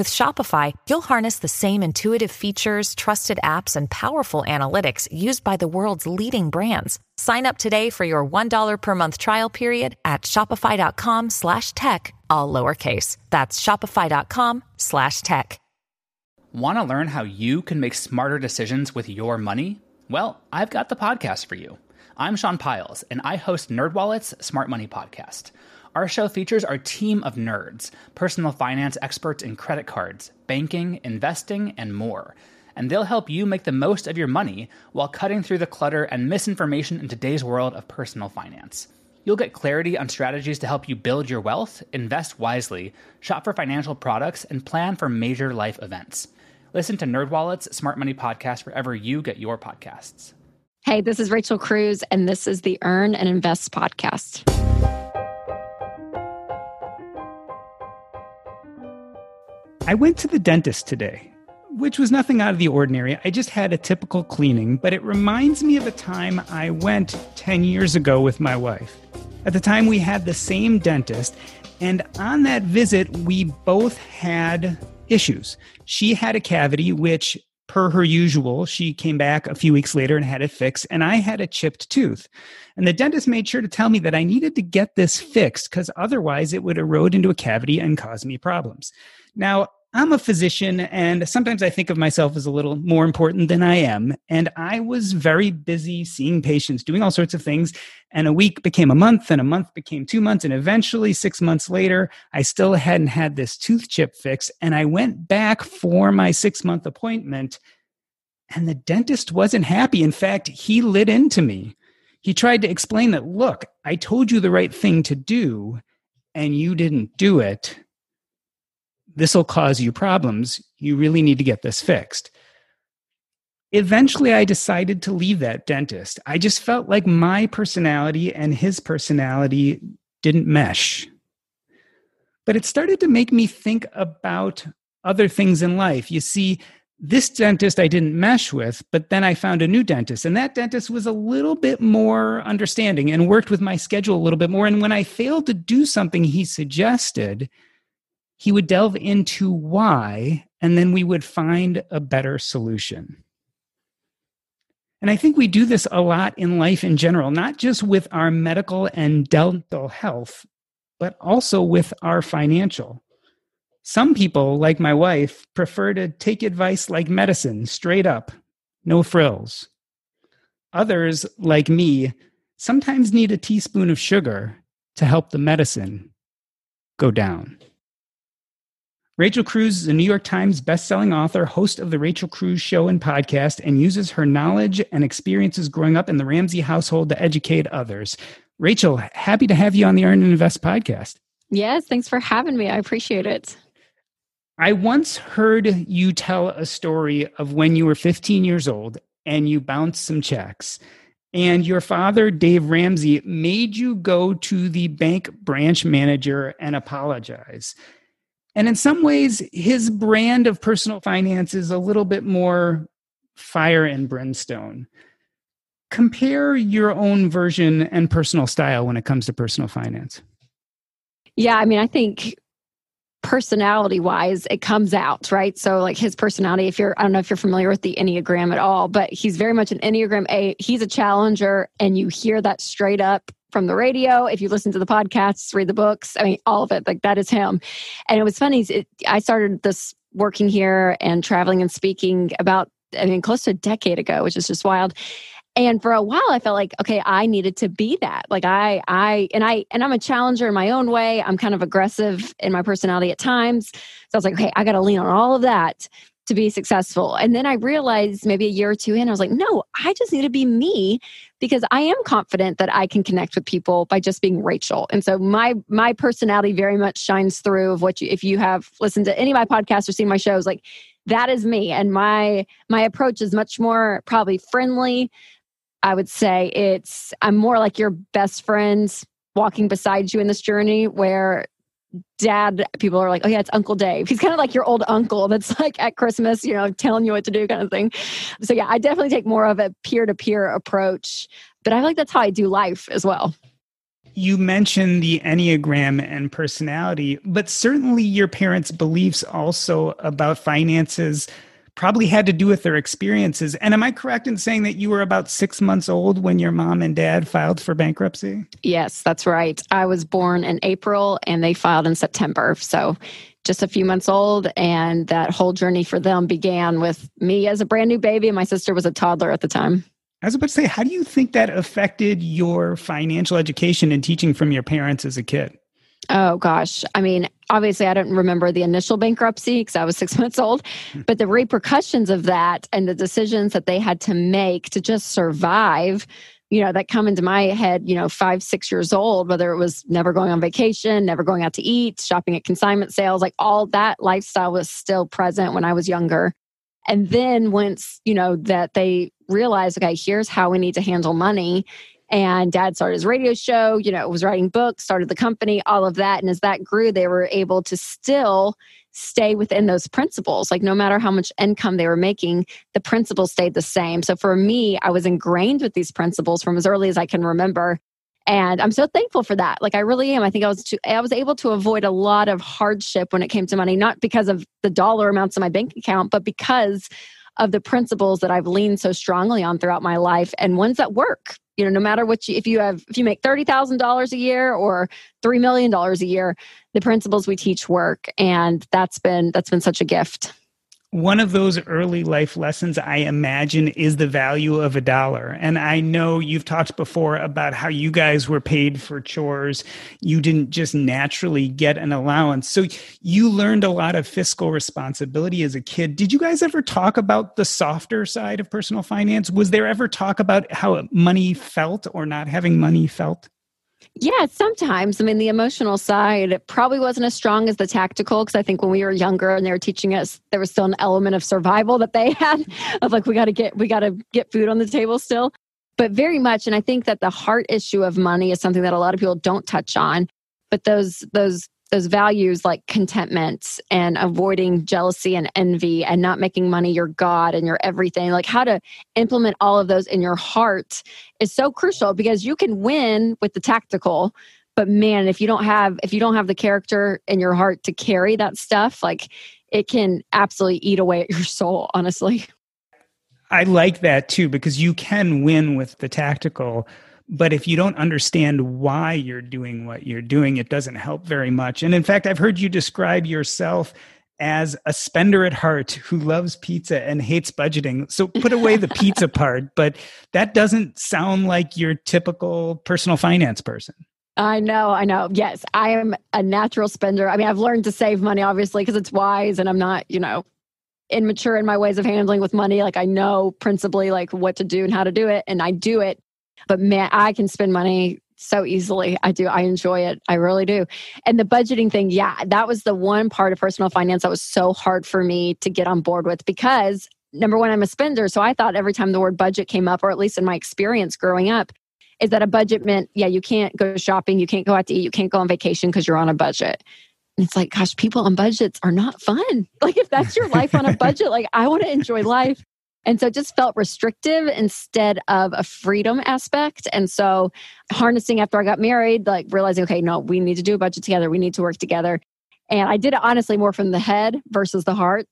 With Shopify, you'll harness the same intuitive features, trusted apps, and powerful analytics used by the world's leading brands. Sign up today for your $1 per month trial period at shopify.com slash tech, all lowercase. That's shopify.com slash tech. Want to learn how you can make smarter decisions with your money? Well, I've got the podcast for you. I'm Sean Pyles, and I host NerdWallet's Smart Money Podcast. Our show features our team of nerds, personal finance experts in credit cards, banking, investing, and more. And they'll help you make the most of your money while cutting through the clutter and misinformation in today's world of personal finance. You'll get clarity on strategies to help you build your wealth, invest wisely, shop for financial products, and plan for major life events. Listen to NerdWallet's Smart Money Podcast wherever you get your podcasts. Hey, this is Rachel Cruz, and this is the Earn and Invest podcast. I went to the dentist today, which was nothing out of the ordinary. I just had a typical cleaning, but it reminds me of a time I went 10 years ago with my wife. At the time, we had the same dentist, and on that visit, we both had issues. She had a cavity, which, per her usual, she came back a few weeks later and had it fixed, and I had a chipped tooth. And the dentist made sure to tell me that I needed to get this fixed because otherwise it would erode into a cavity and cause me problems. Now, I'm a physician, and sometimes I think of myself as a little more important than I am. And I was very busy seeing patients, doing all sorts of things. And a week became a month, and a month became two months. And eventually, six months later, I still hadn't had this tooth chip fixed. And I went back for my six month appointment, and the dentist wasn't happy. In fact, he lit into me. He tried to explain that, look, I told you the right thing to do, and you didn't do it this will cause you problems. You really need to get this fixed. Eventually, I decided to leave that dentist. I just felt like my personality and his personality didn't mesh. But it started to make me think about other things in life. You see, this dentist I didn't mesh with, but then I found a new dentist, and that dentist was a little bit more understanding and worked with my schedule a little bit more. And when I failed to do something he suggested, he would delve into why, and then we would find a better solution. And I think we do this a lot in life in general, not just with our medical and dental health, but also with our financial. Some people, like my wife, prefer to take advice like medicine, straight up, no frills. Others, like me, sometimes need a teaspoon of sugar to help the medicine go down. Rachel Cruz is a New York Times bestselling author, host of The Rachel Cruz Show and podcast, and uses her knowledge and experiences growing up in the Ramsey household to educate others. Rachel, happy to have you on the Earn and Invest podcast. Yes, thanks for having me. I appreciate it. I once heard you tell a story of when you were 15 years old and you bounced some checks. And your father, Dave Ramsey, made you go to the bank branch manager and apologize. And in some ways, his brand of personal finance is a little bit more fire and brimstone. Compare your own version and personal style when it comes to personal finance. Yeah, I mean, I think personality wise it comes out right so like his personality if you're i don't know if you're familiar with the enneagram at all but he's very much an enneagram a he's a challenger and you hear that straight up from the radio, if you listen to the podcasts, read the books, I mean, all of it, like that is him. And it was funny. It, I started this working here and traveling and speaking about, I mean, close to a decade ago, which is just wild. And for a while, I felt like, okay, I needed to be that. Like I, I, and I, and I'm a challenger in my own way. I'm kind of aggressive in my personality at times. So I was like, okay, I got to lean on all of that to be successful. And then I realized maybe a year or two in, I was like, no, I just need to be me because I am confident that I can connect with people by just being Rachel. And so my my personality very much shines through of what you if you have listened to any of my podcasts or seen my shows, like that is me. And my my approach is much more probably friendly. I would say it's I'm more like your best friends walking beside you in this journey where dad people are like oh yeah it's uncle dave. He's kind of like your old uncle that's like at christmas you know telling you what to do kind of thing. So yeah i definitely take more of a peer-to-peer approach but i feel like that's how i do life as well. You mentioned the Enneagram and personality, but certainly your parents' beliefs also about finances probably had to do with their experiences. And am I correct in saying that you were about six months old when your mom and dad filed for bankruptcy? Yes, that's right. I was born in April and they filed in September. So just a few months old. And that whole journey for them began with me as a brand new baby. And my sister was a toddler at the time. I was about to say, how do you think that affected your financial education and teaching from your parents as a kid? Oh gosh. I mean, obviously I don't remember the initial bankruptcy because I was 6 months old, but the repercussions of that and the decisions that they had to make to just survive, you know, that come into my head, you know, 5 6 years old, whether it was never going on vacation, never going out to eat, shopping at consignment sales, like all that lifestyle was still present when I was younger. And then once, you know, that they realized, okay, here's how we need to handle money. And dad started his radio show, you know, was writing books, started the company, all of that. And as that grew, they were able to still stay within those principles. Like no matter how much income they were making, the principles stayed the same. So for me, I was ingrained with these principles from as early as I can remember. And I'm so thankful for that. Like I really am. I think I was too, I was able to avoid a lot of hardship when it came to money, not because of the dollar amounts in my bank account, but because of the principles that I've leaned so strongly on throughout my life and ones that work. You know, no matter what you, if you have, if you make $30,000 a year or $3 million a year, the principles we teach work. And that's been, that's been such a gift one of those early life lessons I imagine is the value of a dollar. And I know you've talked before about how you guys were paid for chores. You didn't just naturally get an allowance. So you learned a lot of fiscal responsibility as a kid. Did you guys ever talk about the softer side of personal finance? Was there ever talk about how money felt or not having money felt? Yeah, sometimes. I mean, the emotional side it probably wasn't as strong as the tactical because I think when we were younger and they were teaching us, there was still an element of survival that they had of like we got to get we got to get food on the table still. But very much, and I think that the heart issue of money is something that a lot of people don't touch on. But those those those values like contentment and avoiding jealousy and envy and not making money your god and your everything like how to implement all of those in your heart is so crucial because you can win with the tactical but man if you don't have if you don't have the character in your heart to carry that stuff like it can absolutely eat away at your soul honestly. I like that too because you can win with the tactical but if you don't understand why you're doing what you're doing, it doesn't help very much. And in fact, I've heard you describe yourself as a spender at heart who loves pizza and hates budgeting. So put away the pizza part, but that doesn't sound like your typical personal finance person. I know, I know. Yes, I am a natural spender. I mean, I've learned to save money, obviously, because it's wise and I'm not, you know, immature in my ways of handling with money. Like I know principally like what to do and how to do it, and I do it. But man, I can spend money so easily. I do. I enjoy it. I really do. And the budgeting thing, yeah, that was the one part of personal finance that was so hard for me to get on board with because number one, I'm a spender. So I thought every time the word budget came up, or at least in my experience growing up, is that a budget meant, yeah, you can't go shopping, you can't go out to eat, you can't go on vacation because you're on a budget. And it's like, gosh, people on budgets are not fun. Like, if that's your life on a budget, like, I want to enjoy life. And so it just felt restrictive instead of a freedom aspect. And so harnessing after I got married, like realizing, okay, no, we need to do a budget together. We need to work together. And I did it honestly more from the head versus the heart.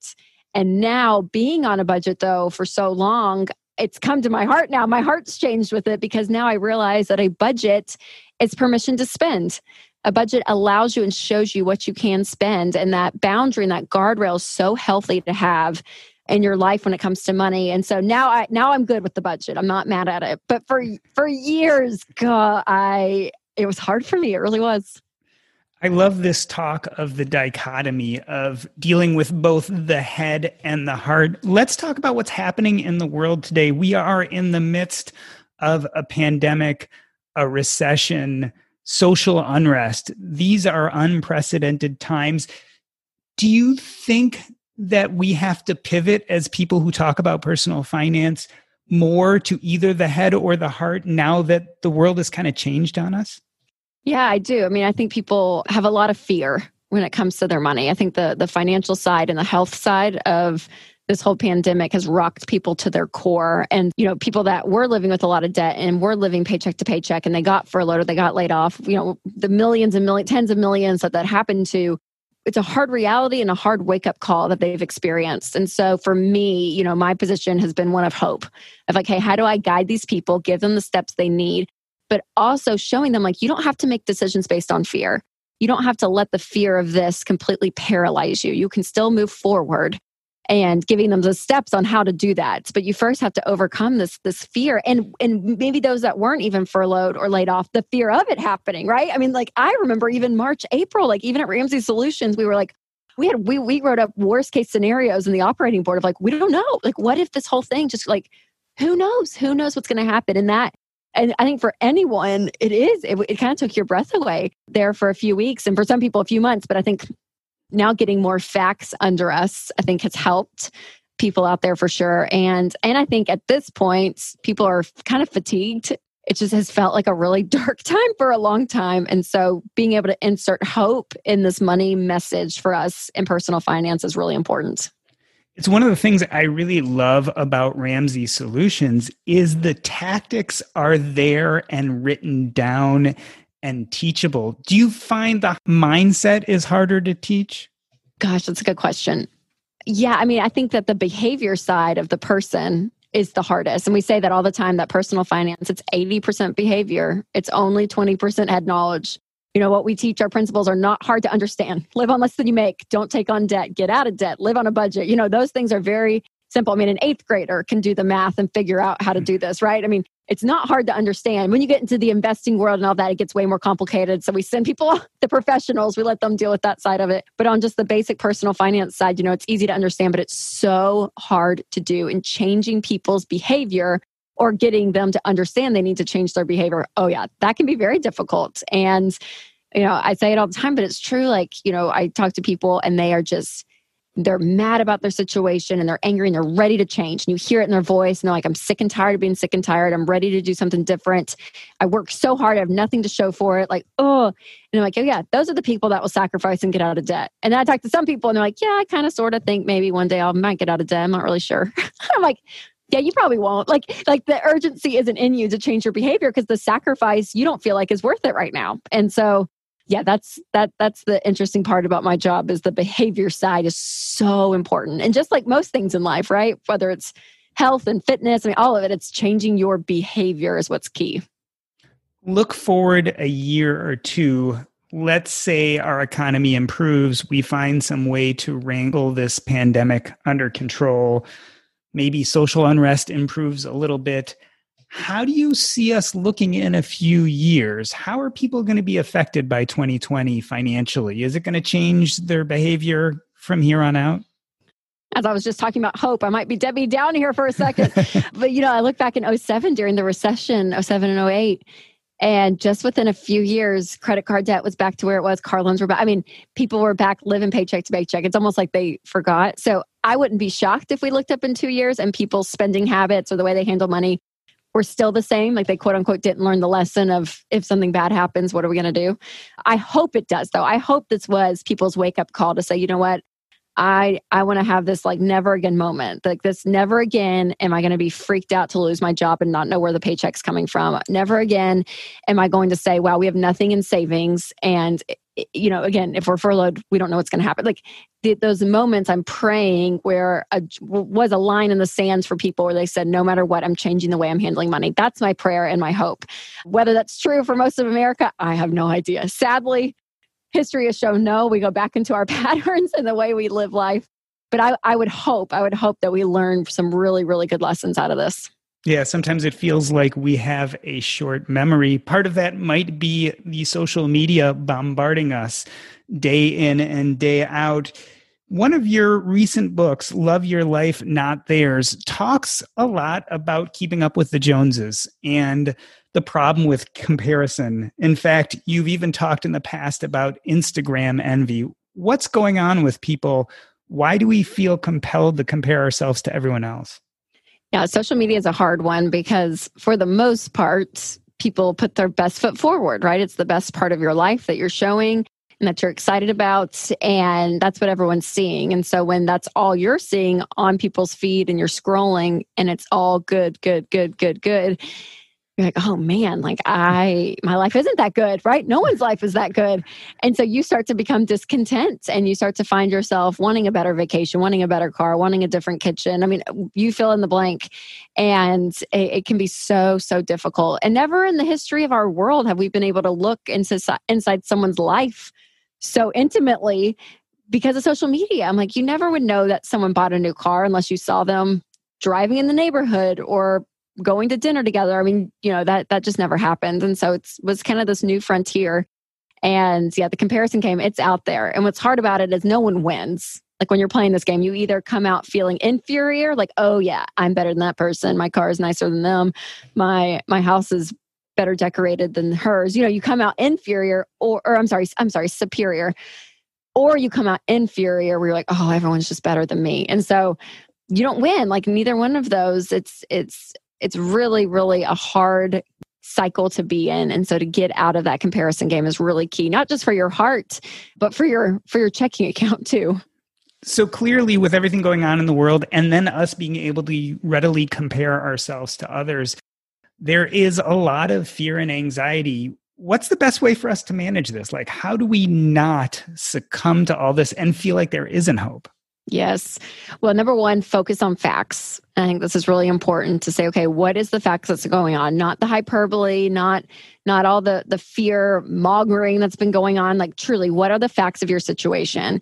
And now being on a budget though for so long, it's come to my heart now. My heart's changed with it because now I realize that a budget is permission to spend. A budget allows you and shows you what you can spend. And that boundary and that guardrail is so healthy to have in your life when it comes to money. And so now I now I'm good with the budget. I'm not mad at it. But for for years, God, I it was hard for me. It really was. I love this talk of the dichotomy of dealing with both the head and the heart. Let's talk about what's happening in the world today. We are in the midst of a pandemic, a recession, social unrest. These are unprecedented times. Do you think that we have to pivot as people who talk about personal finance more to either the head or the heart now that the world has kind of changed on us? Yeah, I do. I mean, I think people have a lot of fear when it comes to their money. I think the the financial side and the health side of this whole pandemic has rocked people to their core and you know people that were living with a lot of debt and were living paycheck to paycheck and they got furloughed or they got laid off you know the millions and millions tens of millions that that happened to it's a hard reality and a hard wake up call that they've experienced. And so for me, you know, my position has been one of hope of like, hey, how do I guide these people, give them the steps they need, but also showing them like you don't have to make decisions based on fear. You don't have to let the fear of this completely paralyze you. You can still move forward and giving them the steps on how to do that. But you first have to overcome this this fear. And and maybe those that weren't even furloughed or laid off the fear of it happening right? I mean like i remember even march april like even at ramsey solutions we were like we had we we wrote up worst case scenarios in the operating board of like we don't know. Like what if this whole thing just like who knows? Who knows what's going to happen? And that and I think for anyone, it is, it, it kind of took your breath away there for a few weeks and for some people, a few months. But I think now getting more facts under us, I think has helped people out there for sure. And and I think at this point, people are kind of fatigued. It just has felt like a really dark time for a long time. And so being able to insert hope in this money message for us in personal finance is really important. It's one of the things I really love about Ramsey Solutions is the tactics are there and written down and teachable. Do you find the mindset is harder to teach? Gosh, that's a good question. Yeah, I mean, I think that the behavior side of the person is the hardest. And we say that all the time that personal finance, it's 80% behavior, it's only 20% head knowledge. You know, what we teach our principles are not hard to understand. Live on less than you make, don't take on debt, get out of debt, live on a budget. You know, those things are very simple. I mean, an eighth grader can do the math and figure out how to hmm. do this, right? I mean, it's not hard to understand. When you get into the investing world and all that, it gets way more complicated. So we send people, the professionals, we let them deal with that side of it. But on just the basic personal finance side, you know, it's easy to understand, but it's so hard to do in changing people's behavior or getting them to understand they need to change their behavior. Oh, yeah, that can be very difficult. And, you know, I say it all the time, but it's true. Like, you know, I talk to people and they are just, they're mad about their situation and they're angry and they're ready to change. And you hear it in their voice and they're like, I'm sick and tired of being sick and tired. I'm ready to do something different. I work so hard. I have nothing to show for it. Like, oh, and I'm like, oh, yeah, those are the people that will sacrifice and get out of debt. And then I talk to some people and they're like, yeah, I kind of sort of think maybe one day I might get out of debt. I'm not really sure. I'm like, yeah, you probably won't. Like, like the urgency isn't in you to change your behavior because the sacrifice you don't feel like is worth it right now. And so yeah that's that that's the interesting part about my job is the behavior side is so important. And just like most things in life right? Whether it's health and fitness i mean all of it it's changing your behavior is what's key. Look forward a year or two. Let's say our economy improves we find some way to wrangle this pandemic under control. Maybe social unrest improves a little bit how do you see us looking in a few years? How are people going to be affected by 2020 financially? Is it going to change their behavior from here on out? As I was just talking about hope, I might be Debbie down here for a second. but, you know, I look back in 07 during the recession, 07 and 08, and just within a few years, credit card debt was back to where it was. Car loans were back. I mean, people were back living paycheck to paycheck. It's almost like they forgot. So I wouldn't be shocked if we looked up in two years and people's spending habits or the way they handle money were still the same like they quote unquote didn't learn the lesson of if something bad happens what are we going to do? I hope it does though. I hope this was people's wake up call to say you know what? I i want to have this like never again moment. Like this never again am i going to be freaked out to lose my job and not know where the paycheck's coming from. Never again am i going to say wow we have nothing in savings and you know, again, if we're furloughed, we don't know what's going to happen. Like the, those moments, I'm praying where a, was a line in the sands for people where they said, no matter what, I'm changing the way I'm handling money. That's my prayer and my hope. Whether that's true for most of America, I have no idea. Sadly, history has shown no. We go back into our patterns and the way we live life. But I, I would hope, I would hope that we learn some really, really good lessons out of this. Yeah, sometimes it feels like we have a short memory. Part of that might be the social media bombarding us day in and day out. One of your recent books, Love Your Life, Not Theirs, talks a lot about keeping up with the Joneses and the problem with comparison. In fact, you've even talked in the past about Instagram envy. What's going on with people? Why do we feel compelled to compare ourselves to everyone else? Yeah, social media is a hard one because for the most part, people put their best foot forward, right? It's the best part of your life that you're showing and that you're excited about. And that's what everyone's seeing. And so when that's all you're seeing on people's feed and you're scrolling and it's all good, good, good, good, good, you're like, oh man, like I, my life isn't that good, right? No one's life is that good. And so you start to become discontent and you start to find yourself wanting a better vacation, wanting a better car, wanting a different kitchen. I mean, you fill in the blank. And it, it can be so, so difficult. And never in the history of our world have we been able to look into, inside someone's life so intimately because of social media. I'm like, you never would know that someone bought a new car unless you saw them driving in the neighborhood or going to dinner together. I mean, you know, that that just never happened. And so it was kind of this new frontier. And yeah, the comparison came, it's out there. And what's hard about it is no one wins. Like when you're playing this game, you either come out feeling inferior, like, oh yeah, I'm better than that person. My car is nicer than them. My my house is better decorated than hers. You know, you come out inferior or or I'm sorry, I'm sorry, superior. Or you come out inferior where you're like, oh, everyone's just better than me. And so you don't win. Like neither one of those. It's it's it's really, really a hard cycle to be in. And so to get out of that comparison game is really key not just for your heart but for your for your checking account too. So clearly with everything going on in the world and then us being able to readily compare ourselves to others there is a lot of fear and anxiety. What's the best way for us to manage this? Like how do we not succumb to all this and feel like there isn't hope Yes. Well, number one, focus on facts. I think this is really important to say, okay, what is the facts that's going on? Not the hyperbole, not not all the the fear mongering that's been going on. Like truly, what are the facts of your situation?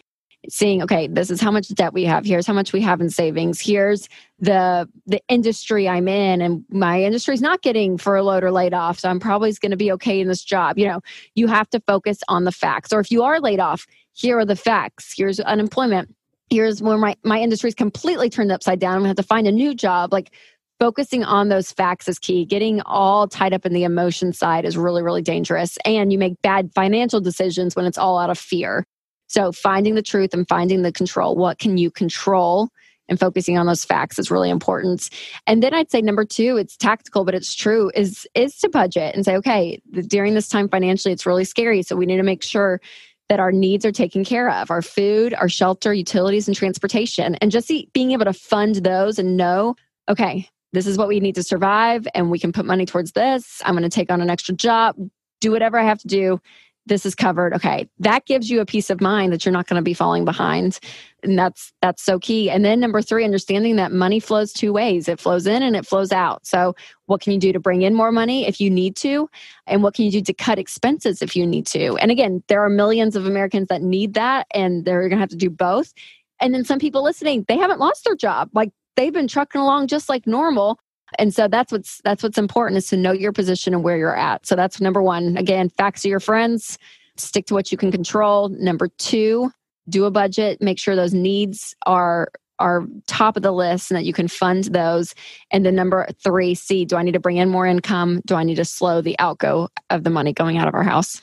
Seeing, okay, this is how much debt we have. Here's how much we have in savings. Here's the the industry I'm in, and my industry is not getting furloughed or laid off, so I'm probably going to be okay in this job. You know, you have to focus on the facts. Or if you are laid off, here are the facts. Here's unemployment here's where my, my industry is completely turned upside down. I'm gonna have to find a new job. Like focusing on those facts is key. Getting all tied up in the emotion side is really, really dangerous. And you make bad financial decisions when it's all out of fear. So finding the truth and finding the control. What can you control? And focusing on those facts is really important. And then I'd say number two, it's tactical, but it's true, is is to budget and say, okay, during this time financially, it's really scary. So we need to make sure that our needs are taken care of our food, our shelter, utilities, and transportation. And just being able to fund those and know, okay, this is what we need to survive, and we can put money towards this. I'm going to take on an extra job, do whatever I have to do this is covered. Okay. That gives you a peace of mind that you're not going to be falling behind. And that's that's so key. And then number three understanding that money flows two ways. It flows in and it flows out. So what can you do to bring in more money if you need to? And what can you do to cut expenses if you need to? And again there are millions of americans that need that and they're going to have to do both. And then some people listening they haven't lost their job. Like they've been trucking along just like normal and so that's what's that's what's important is to know your position and where you're at. So that's number 1. Again, facts to your friends, stick to what you can control. Number 2, do a budget, make sure those needs are are top of the list and that you can fund those. And then number 3, see, do I need to bring in more income? Do I need to slow the outgo of the money going out of our house?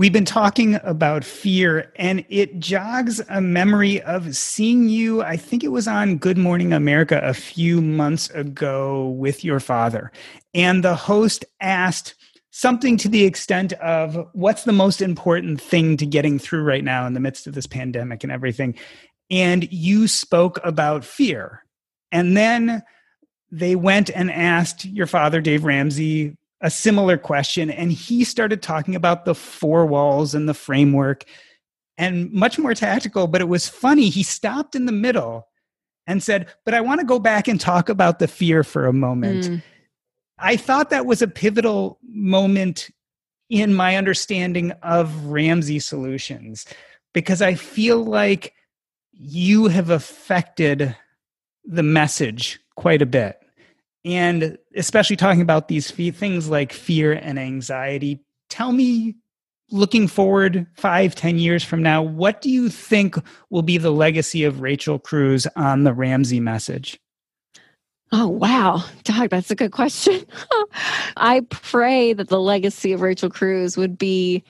We've been talking about fear, and it jogs a memory of seeing you. I think it was on Good Morning America a few months ago with your father. And the host asked something to the extent of what's the most important thing to getting through right now in the midst of this pandemic and everything. And you spoke about fear. And then they went and asked your father, Dave Ramsey, a similar question and he started talking about the four walls and the framework and much more tactical but it was funny. He stopped in the middle and said but i want to go back and talk about the fear for a moment. Mm. i thought that was a pivotal moment in my understanding of ramsey solutions because i feel like you have affected the message quite a bit and especially talking about these things like fear and anxiety tell me looking forward five ten years from now what do you think will be the legacy of rachel cruz on the ramsey message Oh, wow. Doc, that's a good question. I pray that the legacy of Rachel Cruz would be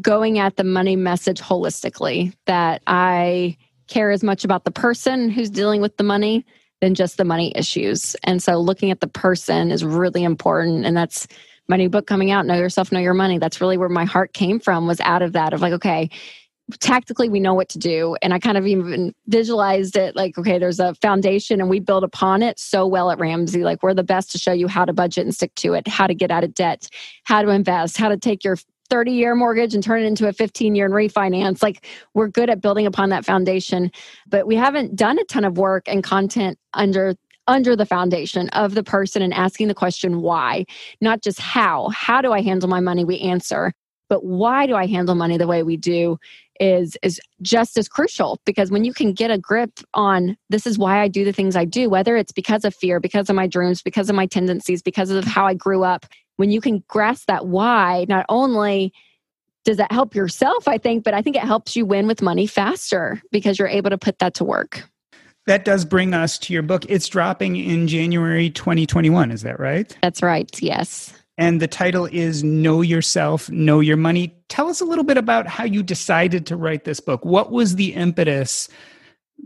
going at the money message holistically, that I care as much about the person who's dealing with the money than just the money issues. And so looking at the person is really important. And that's my new book coming out, Know Yourself, Know Your Money. That's really where my heart came from, was out of that, of like, okay, tactically we know what to do and i kind of even visualized it like okay there's a foundation and we build upon it so well at ramsey like we're the best to show you how to budget and stick to it how to get out of debt how to invest how to take your 30 year mortgage and turn it into a 15 year and refinance. Like we're good at building upon that foundation, but we haven't done a ton of work and content under under the foundation of the person and asking the question why, not just how. How do I handle my money? We answer. But why do I handle money the way we do is is just as crucial because when you can get a grip on this is why I do the things I do, whether it's because of fear, because of my dreams, because of my tendencies, because of how I grew up, when you can grasp that why, not only does that help yourself, I think, but I think it helps you win with money faster because you're able to put that to work. That does bring us to your book. It's dropping in January 2021, is that right? That's right, yes. And the title is Know Yourself, Know Your Money. Tell us a little bit about how you decided to write this book. What was the impetus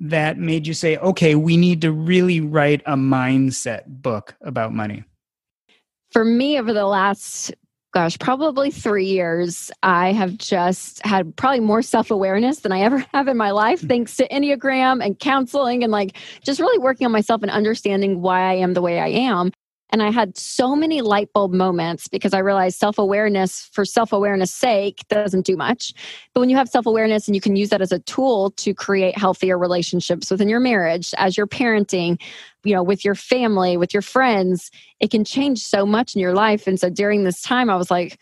that made you say, okay, we need to really write a mindset book about money? For me, over the last gosh, probably three years, I have just had probably more self awareness than I ever have in my life, mm. thanks to Enneagram and counseling and like just really working on myself and understanding why I am the way I am. And I had so many light bulb moments because I realized self awareness for self awareness sake doesn't do much. But when you have self awareness and you can use that as a tool to create healthier relationships within your marriage, as you're parenting, you know, with your family, with your friends, it can change so much in your life. And so during this time, I was like,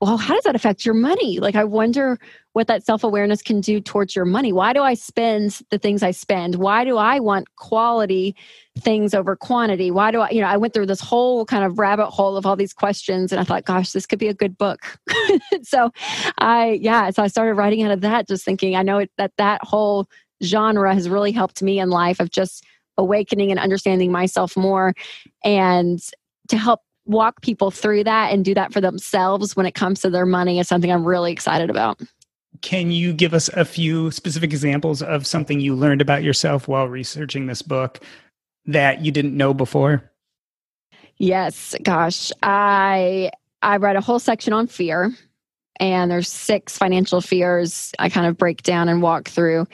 well, how does that affect your money? Like, I wonder what that self awareness can do towards your money. Why do I spend the things I spend? Why do I want quality things over quantity? Why do I, you know, I went through this whole kind of rabbit hole of all these questions and I thought, gosh, this could be a good book. so I, yeah, so I started writing out of that, just thinking, I know that that whole genre has really helped me in life of just awakening and understanding myself more and to help walk people through that and do that for themselves when it comes to their money is something I'm really excited about. Can you give us a few specific examples of something you learned about yourself while researching this book that you didn't know before? Yes, gosh. I I read a whole section on fear and there's six financial fears I kind of break down and walk through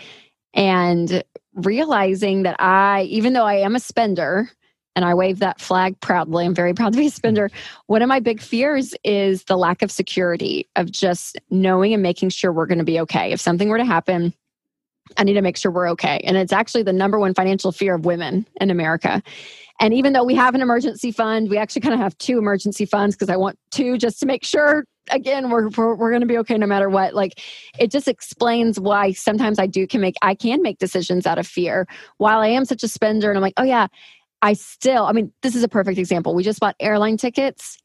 and realizing that I even though I am a spender, and I wave that flag proudly. I'm very proud to be a spender. One of my big fears is the lack of security of just knowing and making sure we're going to be okay. If something were to happen, I need to make sure we're okay. And it's actually the number one financial fear of women in America. And even though we have an emergency fund, we actually kind of have two emergency funds because I want two just to make sure again we're we're, we're going to be okay no matter what like it just explains why sometimes i do can make i can make decisions out of fear while i am such a spender and i'm like oh yeah I still, I mean, this is a perfect example. We just bought airline tickets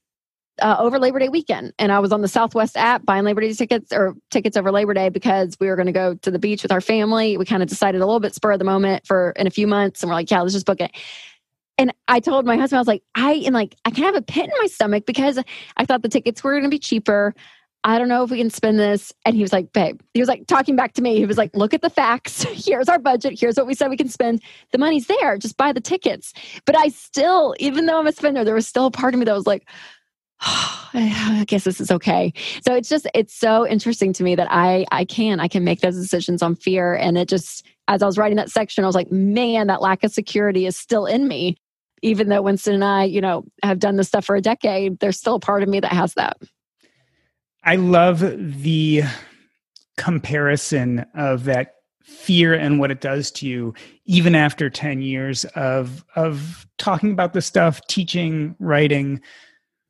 uh, over Labor Day weekend, and I was on the Southwest app buying Labor Day tickets or tickets over Labor Day because we were going to go to the beach with our family. We kind of decided a little bit spur of the moment for in a few months, and we're like, yeah, let's just book it. And I told my husband, I was like, I am like, I can have a pit in my stomach because I thought the tickets were going to be cheaper. I don't know if we can spend this. And he was like, babe, he was like talking back to me. He was like, look at the facts. Here's our budget. Here's what we said we can spend. The money's there. Just buy the tickets. But I still, even though I'm a spender, there was still a part of me that was like, oh, I guess this is okay. So it's just, it's so interesting to me that I, I can, I can make those decisions on fear. And it just, as I was writing that section, I was like, man, that lack of security is still in me. Even though Winston and I, you know, have done this stuff for a decade, there's still a part of me that has that. I love the comparison of that fear and what it does to you even after 10 years of of talking about this stuff teaching writing.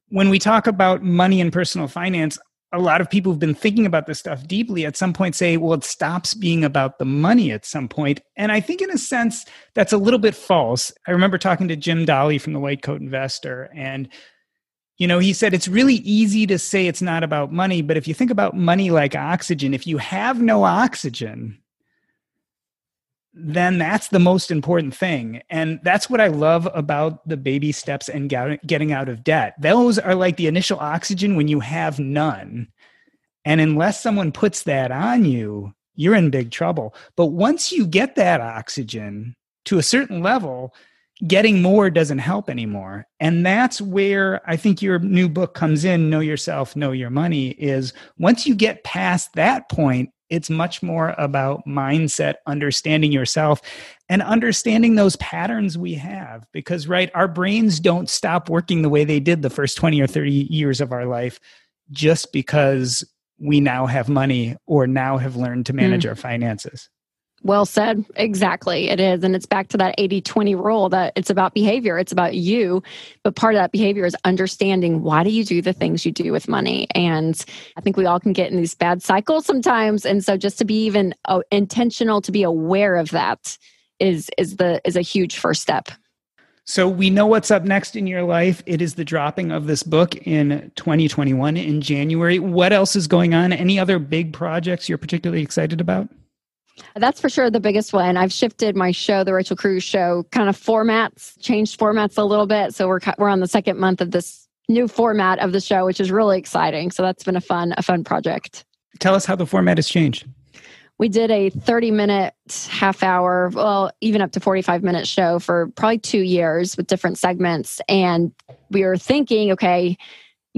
When we talk about money and personal finance a lot of people who've been thinking about this stuff deeply. At some point say well it stops being about the money at some point. and i think in a sense that's a little bit false. I remember talking to jim dahle from the white coat investor and you know, he said it's really easy to say it's not about money, but if you think about money like oxygen, if you have no oxygen, then that's the most important thing. And that's what I love about the baby steps and getting out of debt. Those are like the initial oxygen when you have none. And unless someone puts that on you, you're in big trouble. But once you get that oxygen to a certain level, getting more doesn't help anymore. And that's where I think your new book comes in, Know Yourself, Know Your Money, is once you get past that point, it's much more about mindset, understanding yourself, and understanding those patterns we have. Because, right, our brains don't stop working the way they did the first 20 or 30 years of our life just because we now have money or now have learned to manage mm. our finances. Well said. Exactly. It is. And it's back to that 80 20 rule that it's about behavior, it's about you. But part of that behavior is understanding why do you do the things you do with money? And I think we all can get in these bad cycles sometimes. And so just to be even uh, intentional to be aware of that is is the is a huge first step. So we know what's up next in your life. It is the dropping of this book in 2021 in January. What else is going on? Any other big projects you're particularly excited about? That's for sure the biggest one. I've shifted my show, the Rachel Cruz show, kind of formats, changed formats a little bit. So we're we're on the second month of this new format of the show, which is really exciting. So that's been a fun a fun project. Tell us how the format has changed. We did a 30 minute, half hour, well, even up to 45 minute show for probably two years with different segments. And we were thinking, okay,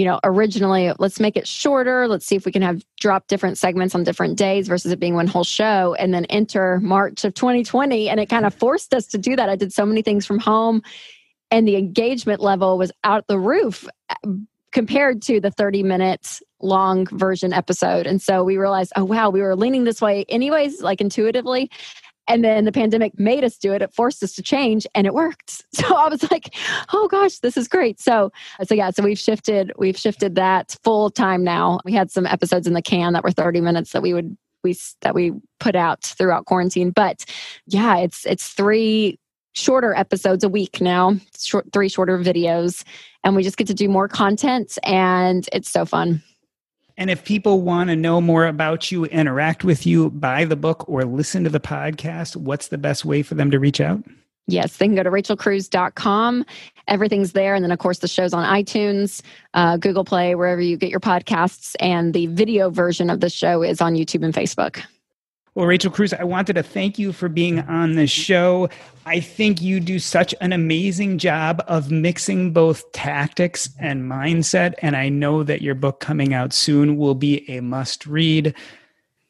you know, originally, let's make it shorter. Let's see if we can have drop different segments on different days versus it being one whole show. And then enter March of 2020. And it kind of forced us to do that. I did so many things from home, and the engagement level was out the roof uh, compared to the 30 minutes long version episode. And so we realized, oh, wow, we were leaning this way anyways, like intuitively. And then the pandemic made us do it. It forced us to change and it worked. So I was like, oh gosh, this is great. So so yeah, so we've shifted, we've shifted that full time now. We had some episodes in the can that were 30 minutes that we would we that we put out throughout quarantine. But yeah, it's it's three shorter episodes a week now, short three shorter videos, and we just get to do more content and it's so fun. And if people want to know more about you, interact with you, buy the book, or listen to the podcast, what's the best way for them to reach out? Yes, they can go to rachelcruz.com. Everything's there. And then, of course, the show's on iTunes, uh, Google Play, wherever you get your podcasts. And the video version of the show is on YouTube and Facebook. Well, Rachel Cruz, I wanted to thank you for being on the show. I think you do such an amazing job of mixing both tactics and mindset. And I know that your book coming out soon will be a must read.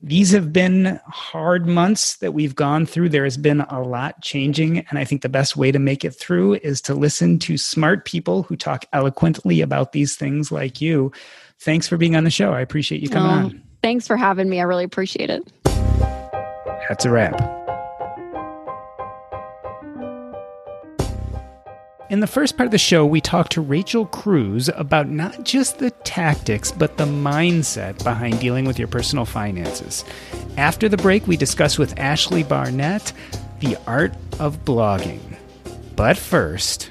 These have been hard months that we've gone through. There has been a lot changing. And I think the best way to make it through is to listen to smart people who talk eloquently about these things like you. Thanks for being on the show. I appreciate you coming oh, on. Thanks for having me. I really appreciate it. That's a wrap. In the first part of the show, we talked to Rachel Cruz about not just the tactics, but the mindset behind dealing with your personal finances. After the break, we discuss with Ashley Barnett the art of blogging. But first,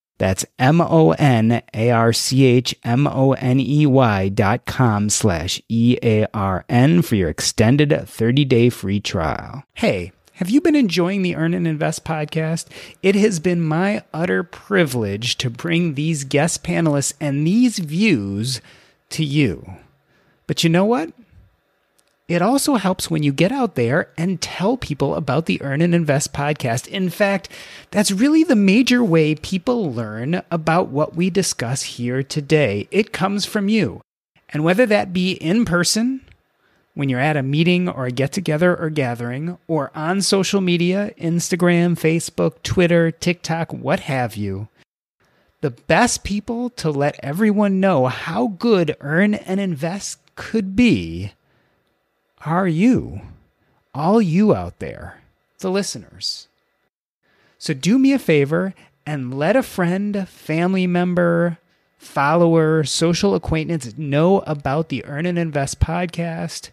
That's M O N A R C H M O N E Y dot com slash E A R N for your extended 30 day free trial. Hey, have you been enjoying the Earn and Invest podcast? It has been my utter privilege to bring these guest panelists and these views to you. But you know what? It also helps when you get out there and tell people about the Earn and Invest podcast. In fact, that's really the major way people learn about what we discuss here today. It comes from you. And whether that be in person, when you're at a meeting or a get together or gathering, or on social media Instagram, Facebook, Twitter, TikTok, what have you the best people to let everyone know how good Earn and Invest could be are you, all you out there, the listeners. So do me a favor and let a friend, family member, follower, social acquaintance know about the Earn and Invest podcast.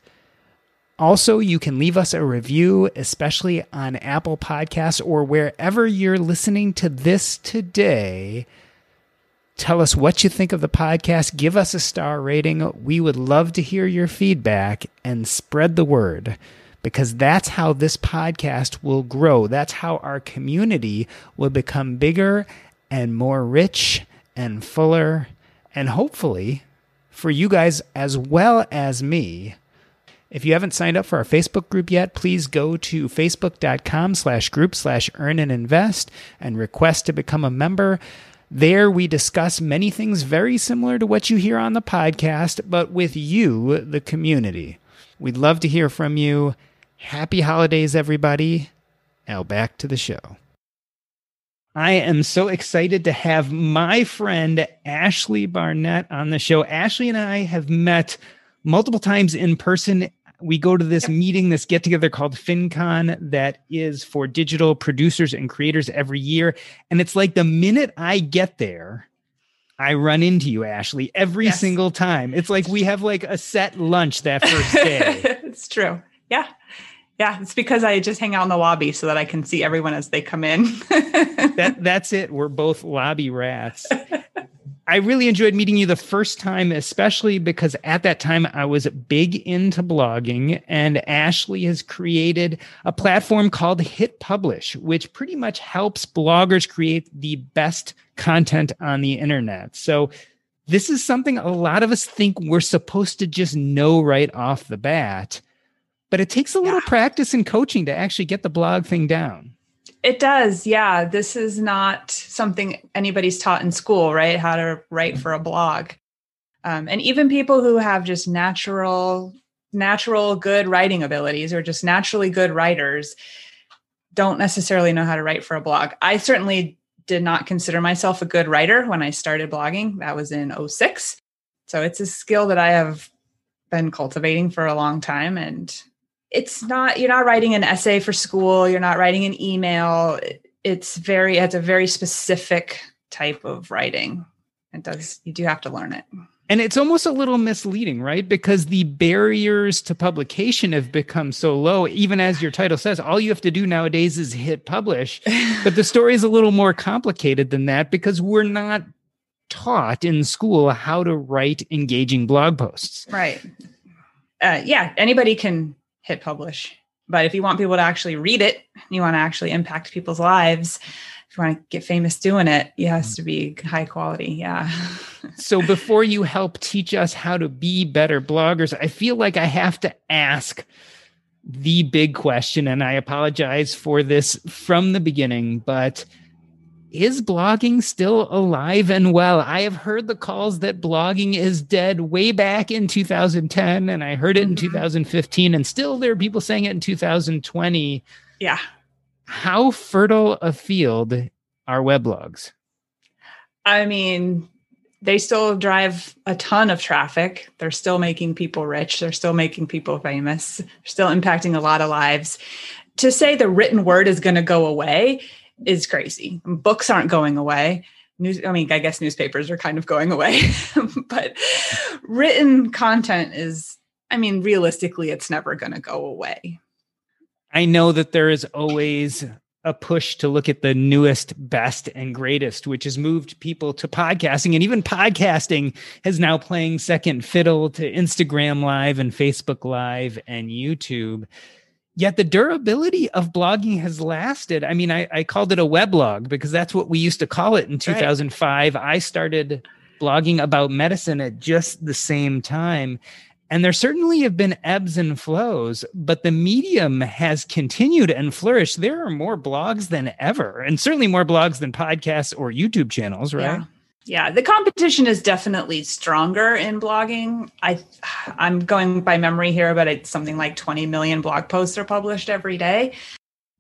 Also, you can leave us a review, especially on Apple Podcasts or wherever you're listening to this today. Tell us what you think of the podcast. Give us a star rating. We would love to hear your feedback and spread the word because that's how this podcast will grow. That's how our community will become bigger and more rich and fuller. And hopefully, for you guys as well as me, if you haven't signed up for our Facebook group yet, please go to facebook.com slash group slash earn and invest and request to become a member. There, we discuss many things very similar to what you hear on the podcast, but with you, the community. We'd love to hear from you. Happy holidays, everybody. Now, back to the show. I am so excited to have my friend Ashley Barnett on the show. Ashley and I have met multiple times in person we go to this yep. meeting, this get together called FinCon that is for digital producers and creators every year. And it's like the minute I get there, I run into you, Ashley, every yes. single time. It's like we have like a set lunch that first day. it's true. Yeah. Yeah, it's because I just hang out in the lobby so that I can see everyone as they come in. that that's it. We're both lobby rats. I really enjoyed meeting you the first time, especially because at that time I was big into blogging, and Ashley has created a platform called Hit Publish, which pretty much helps bloggers create the best content on the internet. So, this is something a lot of us think we're supposed to just know right off the bat, but it takes a little yeah. practice and coaching to actually get the blog thing down. It does. Yeah. This is not something anybody's taught in school, right? How to write for a blog. Um, and even people who have just natural, natural good writing abilities or just naturally good writers don't necessarily know how to write for a blog. I certainly did not consider myself a good writer when I started blogging. That was in 06. So it's a skill that I have been cultivating for a long time. And it's not you're not writing an essay for school you're not writing an email. It's very it's a very specific type of writing. It does you do have to learn it. And it's almost a little misleading right? Because the barriers to publication have become so low. Even as your title says all you have to do nowadays is hit publish. But the story is a little more complicated than that because we're not taught in school how to write engaging blog posts. Right. Uh, yeah anybody can hit publish. But if you want people to actually read it, you want to actually impact people's lives, if you want to get famous doing it, it has to be high quality. Yeah. so before you help teach us how to be better bloggers, I feel like I have to ask the big question, and I apologize for this from the beginning, but is blogging still alive and well? I have heard the calls that blogging is dead way back in 2010, and I heard it in mm-hmm. 2015, and still there are people saying it in 2020. Yeah. How fertile a field are weblogs? I mean, they still drive a ton of traffic. They're still making people rich. They're still making people famous. They're still impacting a lot of lives. To say the written word is going to go away is crazy. Books aren't going away. News, I mean, I guess newspapers are kind of going away, but written content is, I mean, realistically, it's never going to go away. I know that there is always a push to look at the newest, best, and greatest, which has moved people to podcasting. And even podcasting is now playing second fiddle to Instagram Live and Facebook Live and YouTube. Yet the durability of blogging has lasted. I mean, I, I called it a weblog because that's what we used to call it in 2005. Right. I started blogging about medicine at just the same time. And there certainly have been ebbs and flows, but the medium has continued and flourished. There are more blogs than ever, and certainly more blogs than podcasts or YouTube channels, right? Yeah. Yeah, the competition is definitely stronger in blogging. I I'm going by memory here, but it's something like 20 million blog posts are published every day.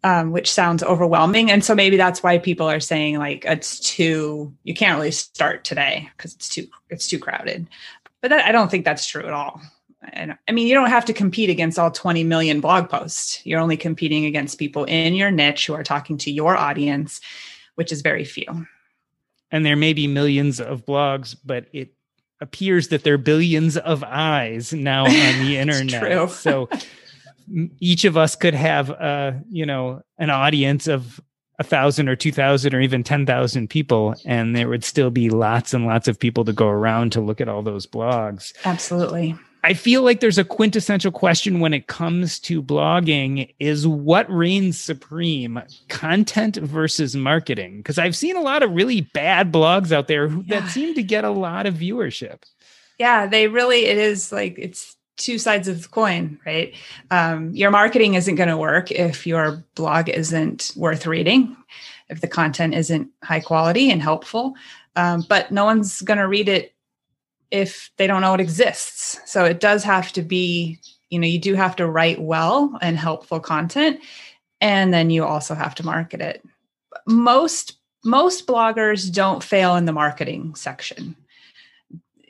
Um, which sounds overwhelming. And so maybe that's why people are saying like it's too you can't really start today because it's too it's too crowded. But that, I don't think that's true at all and I mean, you don't have to compete against all 20 million blog posts. You're only competing against people in your niche who are talking to your audience, which is very few. And there may be millions of blogs, but it appears that there are billions of eyes now on the internet. So each of us could have, uh, you know, an audience of a thousand or two thousand or even ten thousand people, and there would still be lots and lots of people to go around to look at all those blogs. Absolutely. I feel like there's a quintessential question when it comes to blogging is what reigns supreme, content versus marketing? Because I've seen a lot of really bad blogs out there who, yeah. that seem to get a lot of viewership. Yeah, they really, it is like, it's two sides of the coin, right? Um, your marketing isn't going to work if your blog isn't worth reading, if the content isn't high quality and helpful. Um, but no one's going to read it if they don't know it exists. So it does have to be, you know, you do have to write well and helpful content and then you also have to market it. Most most bloggers don't fail in the marketing section.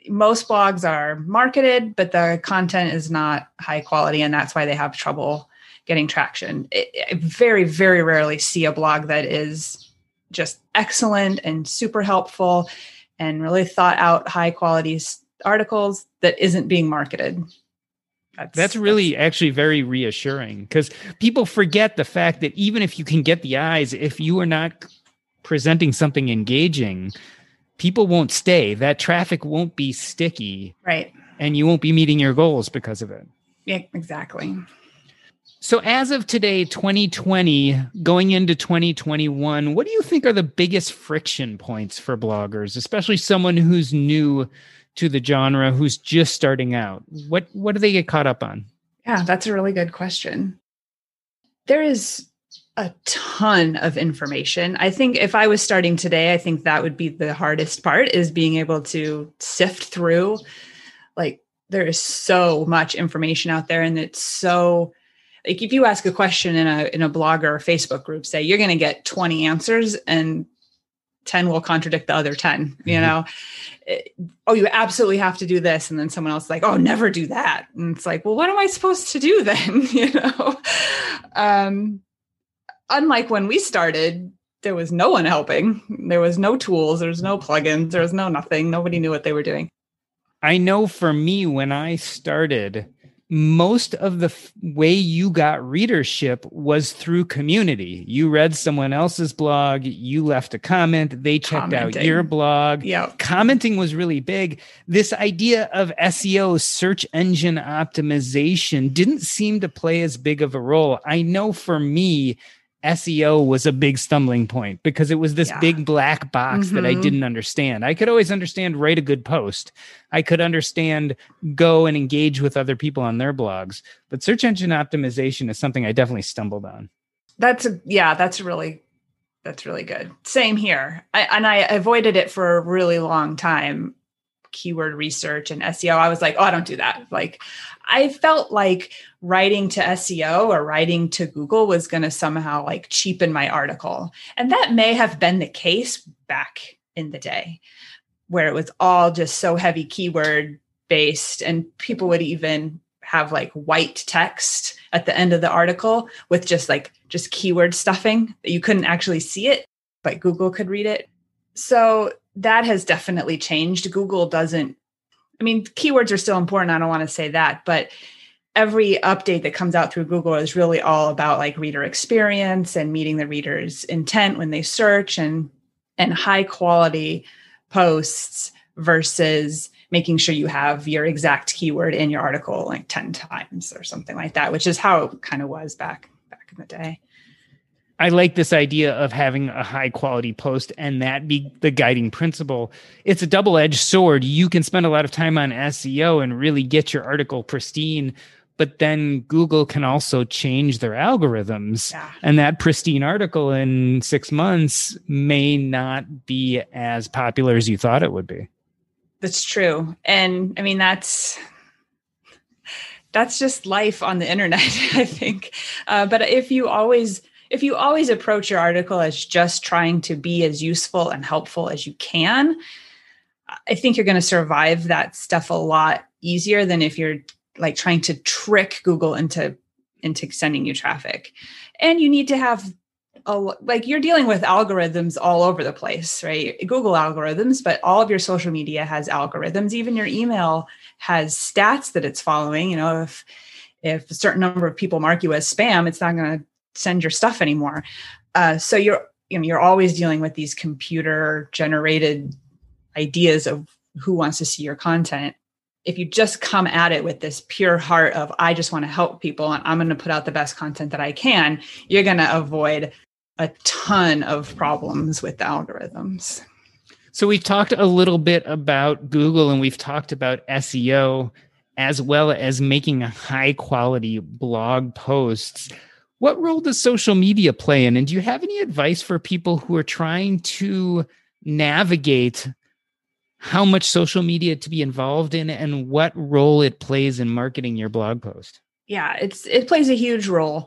Most blogs are marketed, but the content is not high quality and that's why they have trouble getting traction. I very very rarely see a blog that is just excellent and super helpful and really thought out high quality articles that isn't being marketed. That's, that's really that's, actually very reassuring because people forget the fact that even if you can get the eyes, if you are not presenting something engaging, people won't stay. That traffic won't be sticky. Right. And you won't be meeting your goals because of it. Yeah, exactly. So, as of today, 2020, going into 2021, what do you think are the biggest friction points for bloggers, especially someone who's new to the genre, who's just starting out? What what do they get caught up on? Yeah, that's a really good question. There is a ton of information. I think if I was starting today, I think that would be the hardest part is being able to sift through like there is so much information out there and it's so like if you ask a question in a in a blog or a facebook group say you're going to get 20 answers and 10 will contradict the other 10 you mm-hmm. know? It, oh you absolutely have to do this. And then someone else is like oh never do that. And it's like well what am i supposed to do then? You know? Um unlike when we started there was no one helping. There was no tools. There was no plugins. There was no nothing. Nobody knew what they were doing. I know for me when i started most of the f- way you got readership was through community. You read someone else's blog, you left a comment, they checked out your blog. Yeah. Commenting was really big. This idea of SEO, search engine optimization, didn't seem to play as big of a role. I know for me, SEO was a big stumbling point because it was this yeah. big black box mm-hmm. that I mm-hmm. didn't understand. I could always understand write a good post. I could understand go and engage with other people on their blogs, but search engine optimization is something I definitely stumbled on. That's a, yeah, that's really that's really good. Same here. I, and I avoided it for a really long time. Keyword research and SEO. I was like, oh, I don't do that. Like I felt like writing to SEO or writing to Google was going to somehow like cheapen my article. And that may have been the case back in the day where it was all just so heavy keyword based and people would even have like white text at the end of the article with just like just keyword stuffing that you couldn't actually see it but Google could read it. So that has definitely changed. Google doesn't I mean, keywords are still important. I don't want to say that, but every update that comes out through Google is really all about like reader experience and meeting the reader's intent when they search and and high quality posts versus making sure you have your exact keyword in your article like 10 times or something like that, which is how it kind of was back back in the day. I like this idea of having a high quality post and that be the guiding principle. It's a double edged sword. You can spend a lot of time on SEO and really get your article pristine, but then Google can also change their algorithms. Yeah. And that pristine article in six months may not be as popular as you thought it would be. That's true. And I mean, that's that's just life on the internet i think uh, but if you always if you always approach your article as just trying to be as useful and helpful as you can, I think you're going to survive that stuff a lot easier than if you're like trying to trick Google into into sending you traffic. And you need to have a, like you're dealing with algorithms all over the place, right? Google algorithms, but all of your social media has algorithms. Even your email has stats that it's following. You know, if if a certain number of people mark you as spam, it's not going to send your stuff anymore. Uh, so you're you know you're always dealing with these computer generated ideas of who wants to see your content. If you just come at it with this pure heart of I just want to help people and I'm going to put out the best content that I can, you're going to avoid a ton of problems with the algorithms. So we've talked a little bit about Google and we've talked about SEO as well as making high quality blog posts. What role does social media play in? And do you have any advice for people who are trying to navigate how much social media to be involved in and what role it plays in marketing your blog post? Yeah, it's it plays a huge role.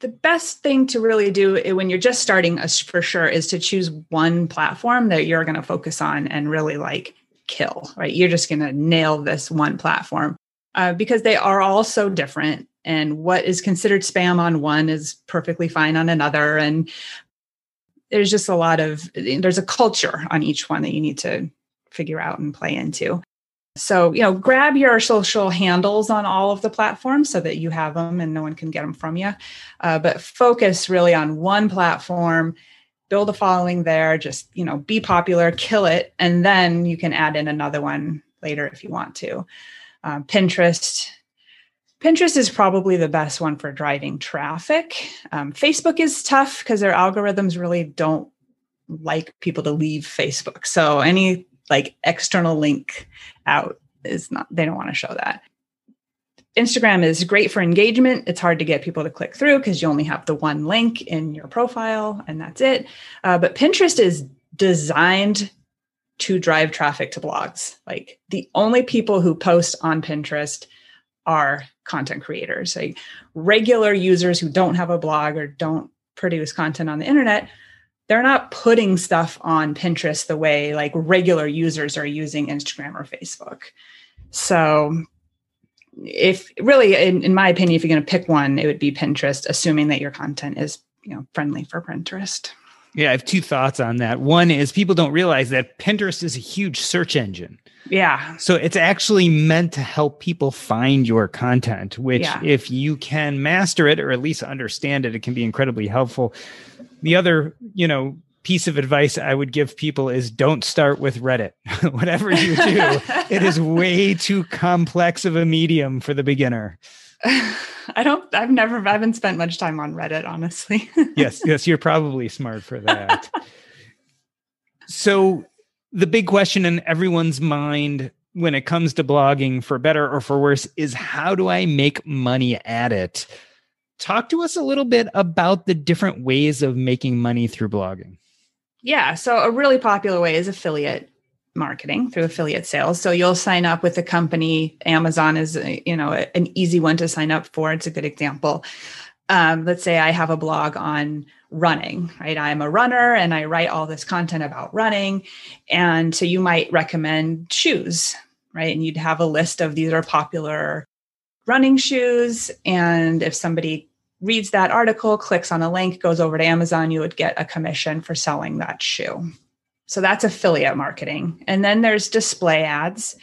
The best thing to really do when you're just starting us for sure is to choose one platform that you're going to focus on and really like kill, right? You're just going to nail this one platform uh, because they are all so different. And what is considered spam on one is perfectly fine on another. And there's just a lot of there's a culture on each one that you need to figure out and play into. So you know grab your social handles on all of the platforms so that you have them and no one can get them from you uh, but focus really on one platform build a following there just you know be popular kill it and then you can add in another one later if you want to uh, pinterest Pinterest is probably the best one for driving traffic. Um, Facebook is tough because their algorithms really don't like people to leave Facebook. So any like external link out is not, they don't want to show that. Instagram is great for engagement. It's hard to get people to click through because you only have the one link in your profile and that's it. Uh, but Pinterest is designed to drive traffic to blogs. Like the only people who post on Pinterest are content creators, like regular users who don't have a blog or don't produce content on the internet. They're not putting stuff on Pinterest the way like regular users are using Instagram or Facebook. So, if really, in, in my opinion, if you're going to pick one, it would be Pinterest, assuming that your content is you know friendly for Pinterest. Yeah, I have two thoughts on that. One is people don't realize that Pinterest is a huge search engine. Yeah. So it's actually meant to help people find your content, which, yeah. if you can master it or at least understand it, it can be incredibly helpful. The other, you know, piece of advice I would give people is don't start with Reddit. Whatever you do, it is way too complex of a medium for the beginner. I don't, I've never, I haven't spent much time on Reddit, honestly. yes, yes, you're probably smart for that. so, the big question in everyone's mind when it comes to blogging, for better or for worse, is how do I make money at it? Talk to us a little bit about the different ways of making money through blogging. Yeah, so a really popular way is affiliate marketing through affiliate sales. So you'll sign up with a company. Amazon is, you know, an easy one to sign up for. It's a good example. Um, let's say I have a blog on running, right? I'm a runner and I write all this content about running. And so you might recommend shoes, right? And you'd have a list of these are popular running shoes. And if somebody reads that article, clicks on a link, goes over to Amazon, you would get a commission for selling that shoe. So that's affiliate marketing. And then there's display ads.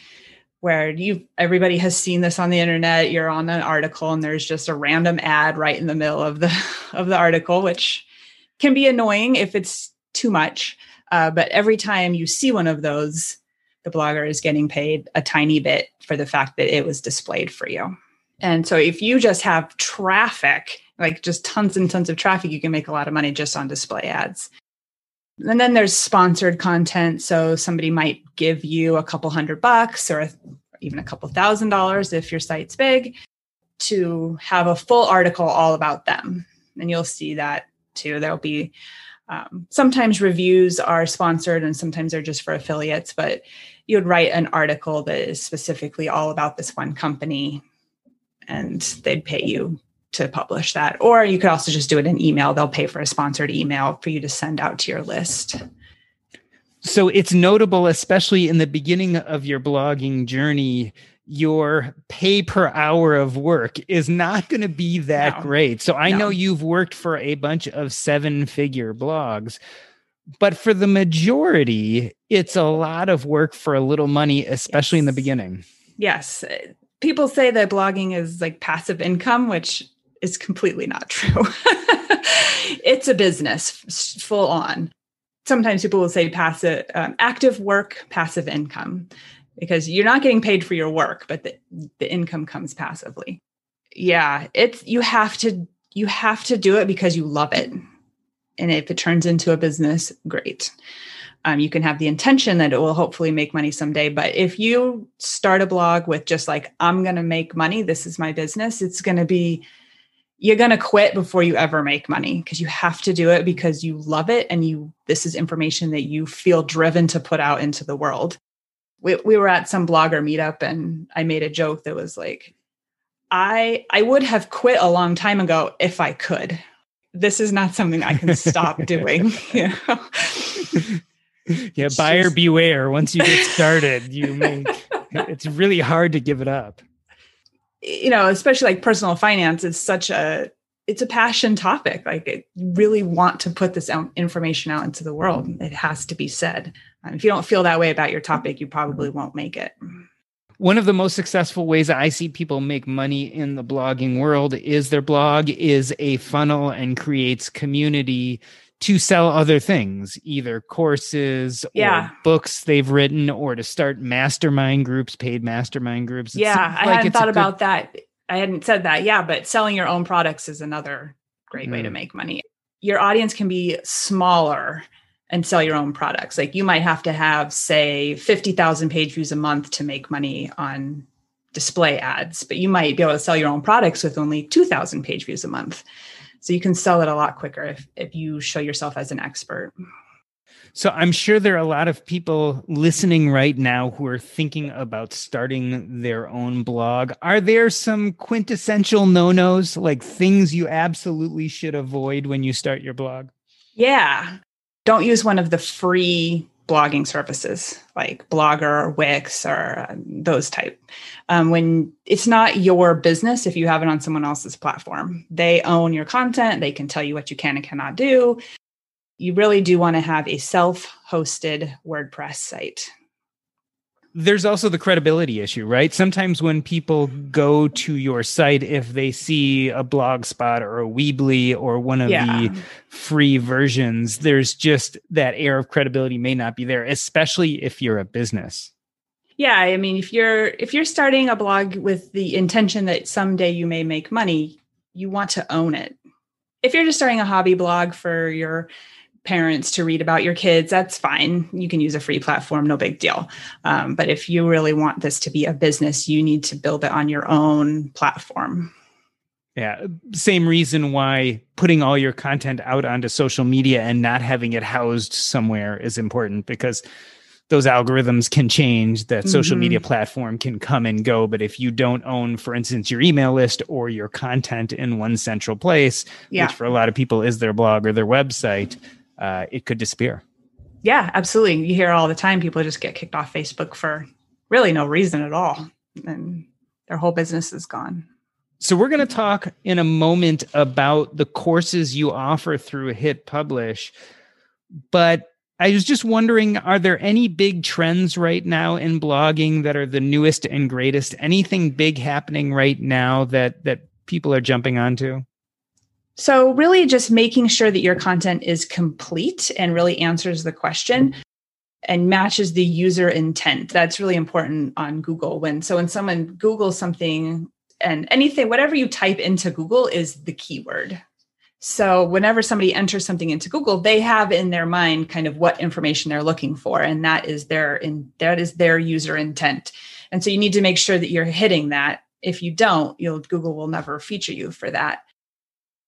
where you everybody has seen this on the internet you're on an article and there's just a random ad right in the middle of the of the article which can be annoying if it's too much uh, but every time you see one of those the blogger is getting paid a tiny bit for the fact that it was displayed for you and so if you just have traffic like just tons and tons of traffic you can make a lot of money just on display ads and then there's sponsored content. So somebody might give you a couple hundred bucks or even a couple thousand dollars if your site's big to have a full article all about them. And you'll see that too. There'll be um, sometimes reviews are sponsored and sometimes they're just for affiliates, but you would write an article that is specifically all about this one company and they'd pay you to publish that. Or you could also just do it in email. They'll pay for a sponsored email for you to send out to your list. So it's notable, especially in the beginning of your blogging journey, your pay per hour of work is not going to be that no. great. So I no. know you've worked for a bunch of seven figure blogs, but for the majority, it's a lot of work for a little money, especially yes. in the beginning. Yes. People say that blogging is like passive income, which is completely not true. it's a business full on. Sometimes people will say passive, um, active work, passive income, because you're not getting paid for your work, but the, the income comes passively. Yeah, it's you have to you have to do it because you love it, and if it turns into a business, great. Um, you can have the intention that it will hopefully make money someday. But if you start a blog with just like, I'm going to make money, this is my business, it's going to be you're going to quit before you ever make money because you have to do it because you love it and you this is information that you feel driven to put out into the world. We, we were at some blogger meetup and i made a joke that was like i i would have quit a long time ago if i could. This is not something i can stop doing you know? yeah buyer just, beware. Once you get started you make it's really hard to give it up you know, especially like personal finance is such a it's a passion topic. Like you really want to put this out, information out into the world. It has to be said. Um, if you don't feel that way about your topic, you probably won't make it. One of the most successful ways I see people make money in the blogging world is their blog is a funnel and creates community to sell other things, either courses yeah. or books they've written, or to start mastermind groups, paid mastermind groups. It yeah, I hadn't thought about good... that. I hadn't said that. Yeah, but selling your own products is another great mm. way to mm-hmm. make money. Your audience can be smaller and sell your own products. Like you might have to have, say, 50,000 page views a month to make money on display ads, but you might be able to sell your own products with only 2,000 page views a month. So you can sell it a lot quicker if, if you show yourself as an expert. So I'm sure there are a lot of people listening right now who are thinking about starting their own blog. Are there some quintessential no-nos, like things you absolutely should avoid when you start your blog? Yeah. Don't use one of the free blogging services like Blogger or Wix or uh, those type. Um, when it's not your business if you have it on someone else's platform, they own your content. They can tell you what you can and cannot do. You really do want to have a self-hosted WordPress site there's also the credibility issue, right? Sometimes when people go to your site, if they see a blogspot or a Weebly or one of yeah. the free versions, there's just that air of credibility may not be there, especially if you're a business. Yeah, I mean, if you're if you're starting a blog with the intention that someday you may make money, you want to own it. If you're just starting a hobby blog for your parents to read about your kids, that's fine. You can use a free platform, no big deal. Um, but if you really want this to be a business, you need to build it on your own platform. Yeah, same reason why putting all your content out onto social media and not having it housed somewhere is important because those algorithms can change that social mm-hmm. media platform can come and go but if you don't own for instance your email list or your content in one central place yeah. which for a lot of people is their blog or their website uh, it could disappear. Yeah, absolutely. You hear all the time people just get kicked off Facebook for really no reason at all, and their whole business is gone. So we're going to talk in a moment about the courses you offer through Hit Publish, but I was just wondering are there any big trends right now in blogging that are the newest and greatest? Anything big happening right now that that people are jumping onto? So, really, just making sure that your content is complete and really answers the question and matches the user intent. That's really important on Google. When so when someone Googles something and anything, whatever you type into Google is the keyword. So whenever somebody enters something into Google, they have in their mind kind of what information they're looking for, and that is their in that is their user intent. And so you need to make sure that you're hitting that. If you don't, you'll Google will never feature you for that.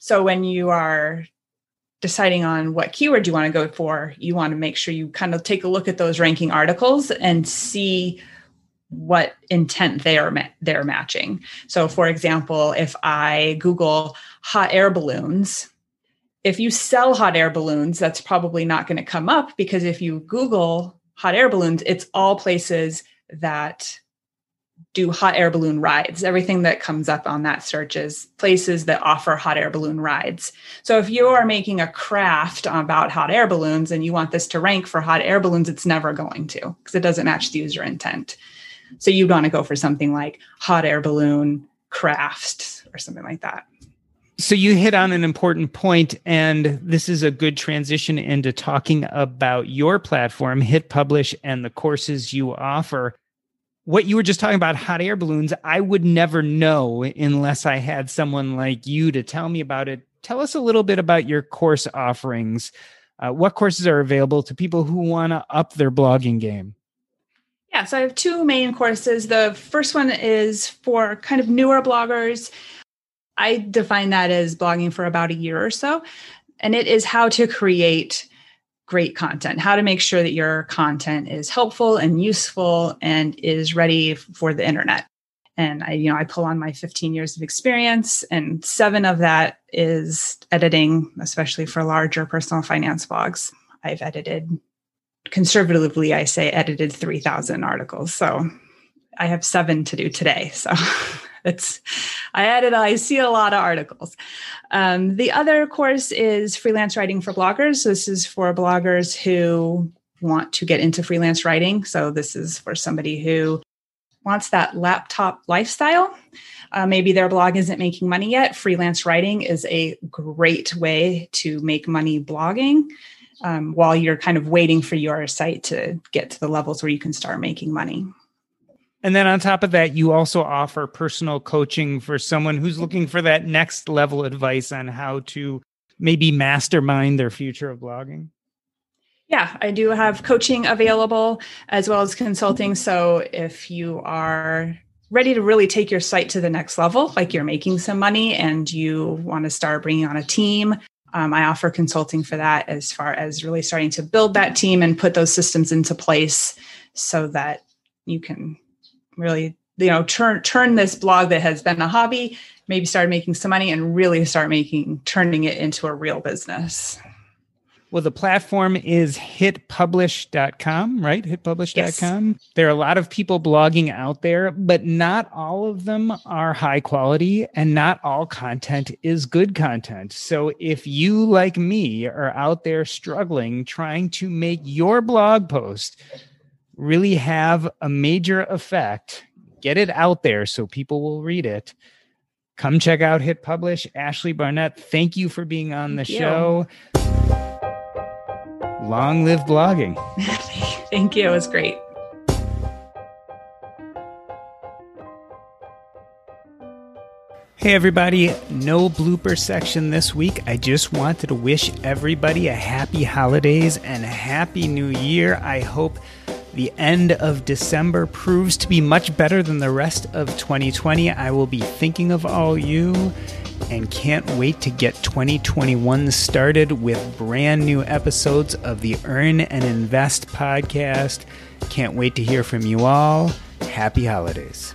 So when you are deciding on what keyword you want to go for, you want to make sure you kind of take a look at those ranking articles and see what intent they are ma- they're matching. So for example, if I Google hot air balloons, if you sell hot air balloons, that's probably not going to come up because if you Google hot air balloons, it's all places that do hot air balloon rides. Everything that comes up on that search is places that offer hot air balloon rides. So if you are making a craft about hot air balloons and you want this to rank for hot air balloons, it's never going to because it doesn't match the user intent. So you'd want to go for something like hot air balloon crafts or something like that. So you hit on an important point, and this is a good transition into talking about your platform, Hit Publish, and the courses you offer. What you were just talking about, hot air balloons, I would never know unless I had someone like you to tell me about it. Tell us a little bit about your course offerings. Uh, what courses are available to people who want to up their blogging game? Yeah, so I have two main courses. The first one is for kind of newer bloggers. I define that as blogging for about a year or so. And it is how to create great content, how to make sure that your content is helpful and useful and is ready for the internet. And I, you know, I pull on my 15 years of experience, and seven of that is editing, especially for larger personal finance blogs. I've edited conservatively, I say edited 3,000 articles. So I have seven to do today. So it's, I added, I see a lot of articles. Um, the other course is freelance writing for bloggers. This is for bloggers who want to get into freelance writing. So this is for somebody who wants that laptop lifestyle. Uh, maybe their blog isn't making money yet. Freelance writing is a great way to make money blogging um, while you're kind of waiting for your site to get to the levels where you can start making money. And then on top of that, you also offer personal coaching for someone who's looking for that next level advice on how to maybe mastermind their future of blogging. Yeah, I do have coaching available as well as consulting. So if you are ready to really take your site to the next level, like you're making some money and you want to start bringing on a team, um, I offer consulting for that as far as really starting to build that team and put those systems into place so that you can really you know turn turn this blog that has been a hobby maybe start making some money and really start making turning it into a real business well, the platform is hitpublish.com, right? Hitpublish.com. Yes. There are a lot of people blogging out there, but not all of them are high quality and not all content is good content. So if you, like me, are out there struggling trying to make your blog post really have a major effect, get it out there so people will read it come check out hit publish ashley barnett thank you for being on the Thank show Long live blogging. Thank you. It was great. Hey, everybody. No blooper section this week. I just wanted to wish everybody a happy holidays and a happy new year. I hope the end of December proves to be much better than the rest of 2020. I will be thinking of all you and can't wait to get 2021 started with brand new episodes of the Earn and Invest podcast. Can't wait to hear from you all. Happy holidays.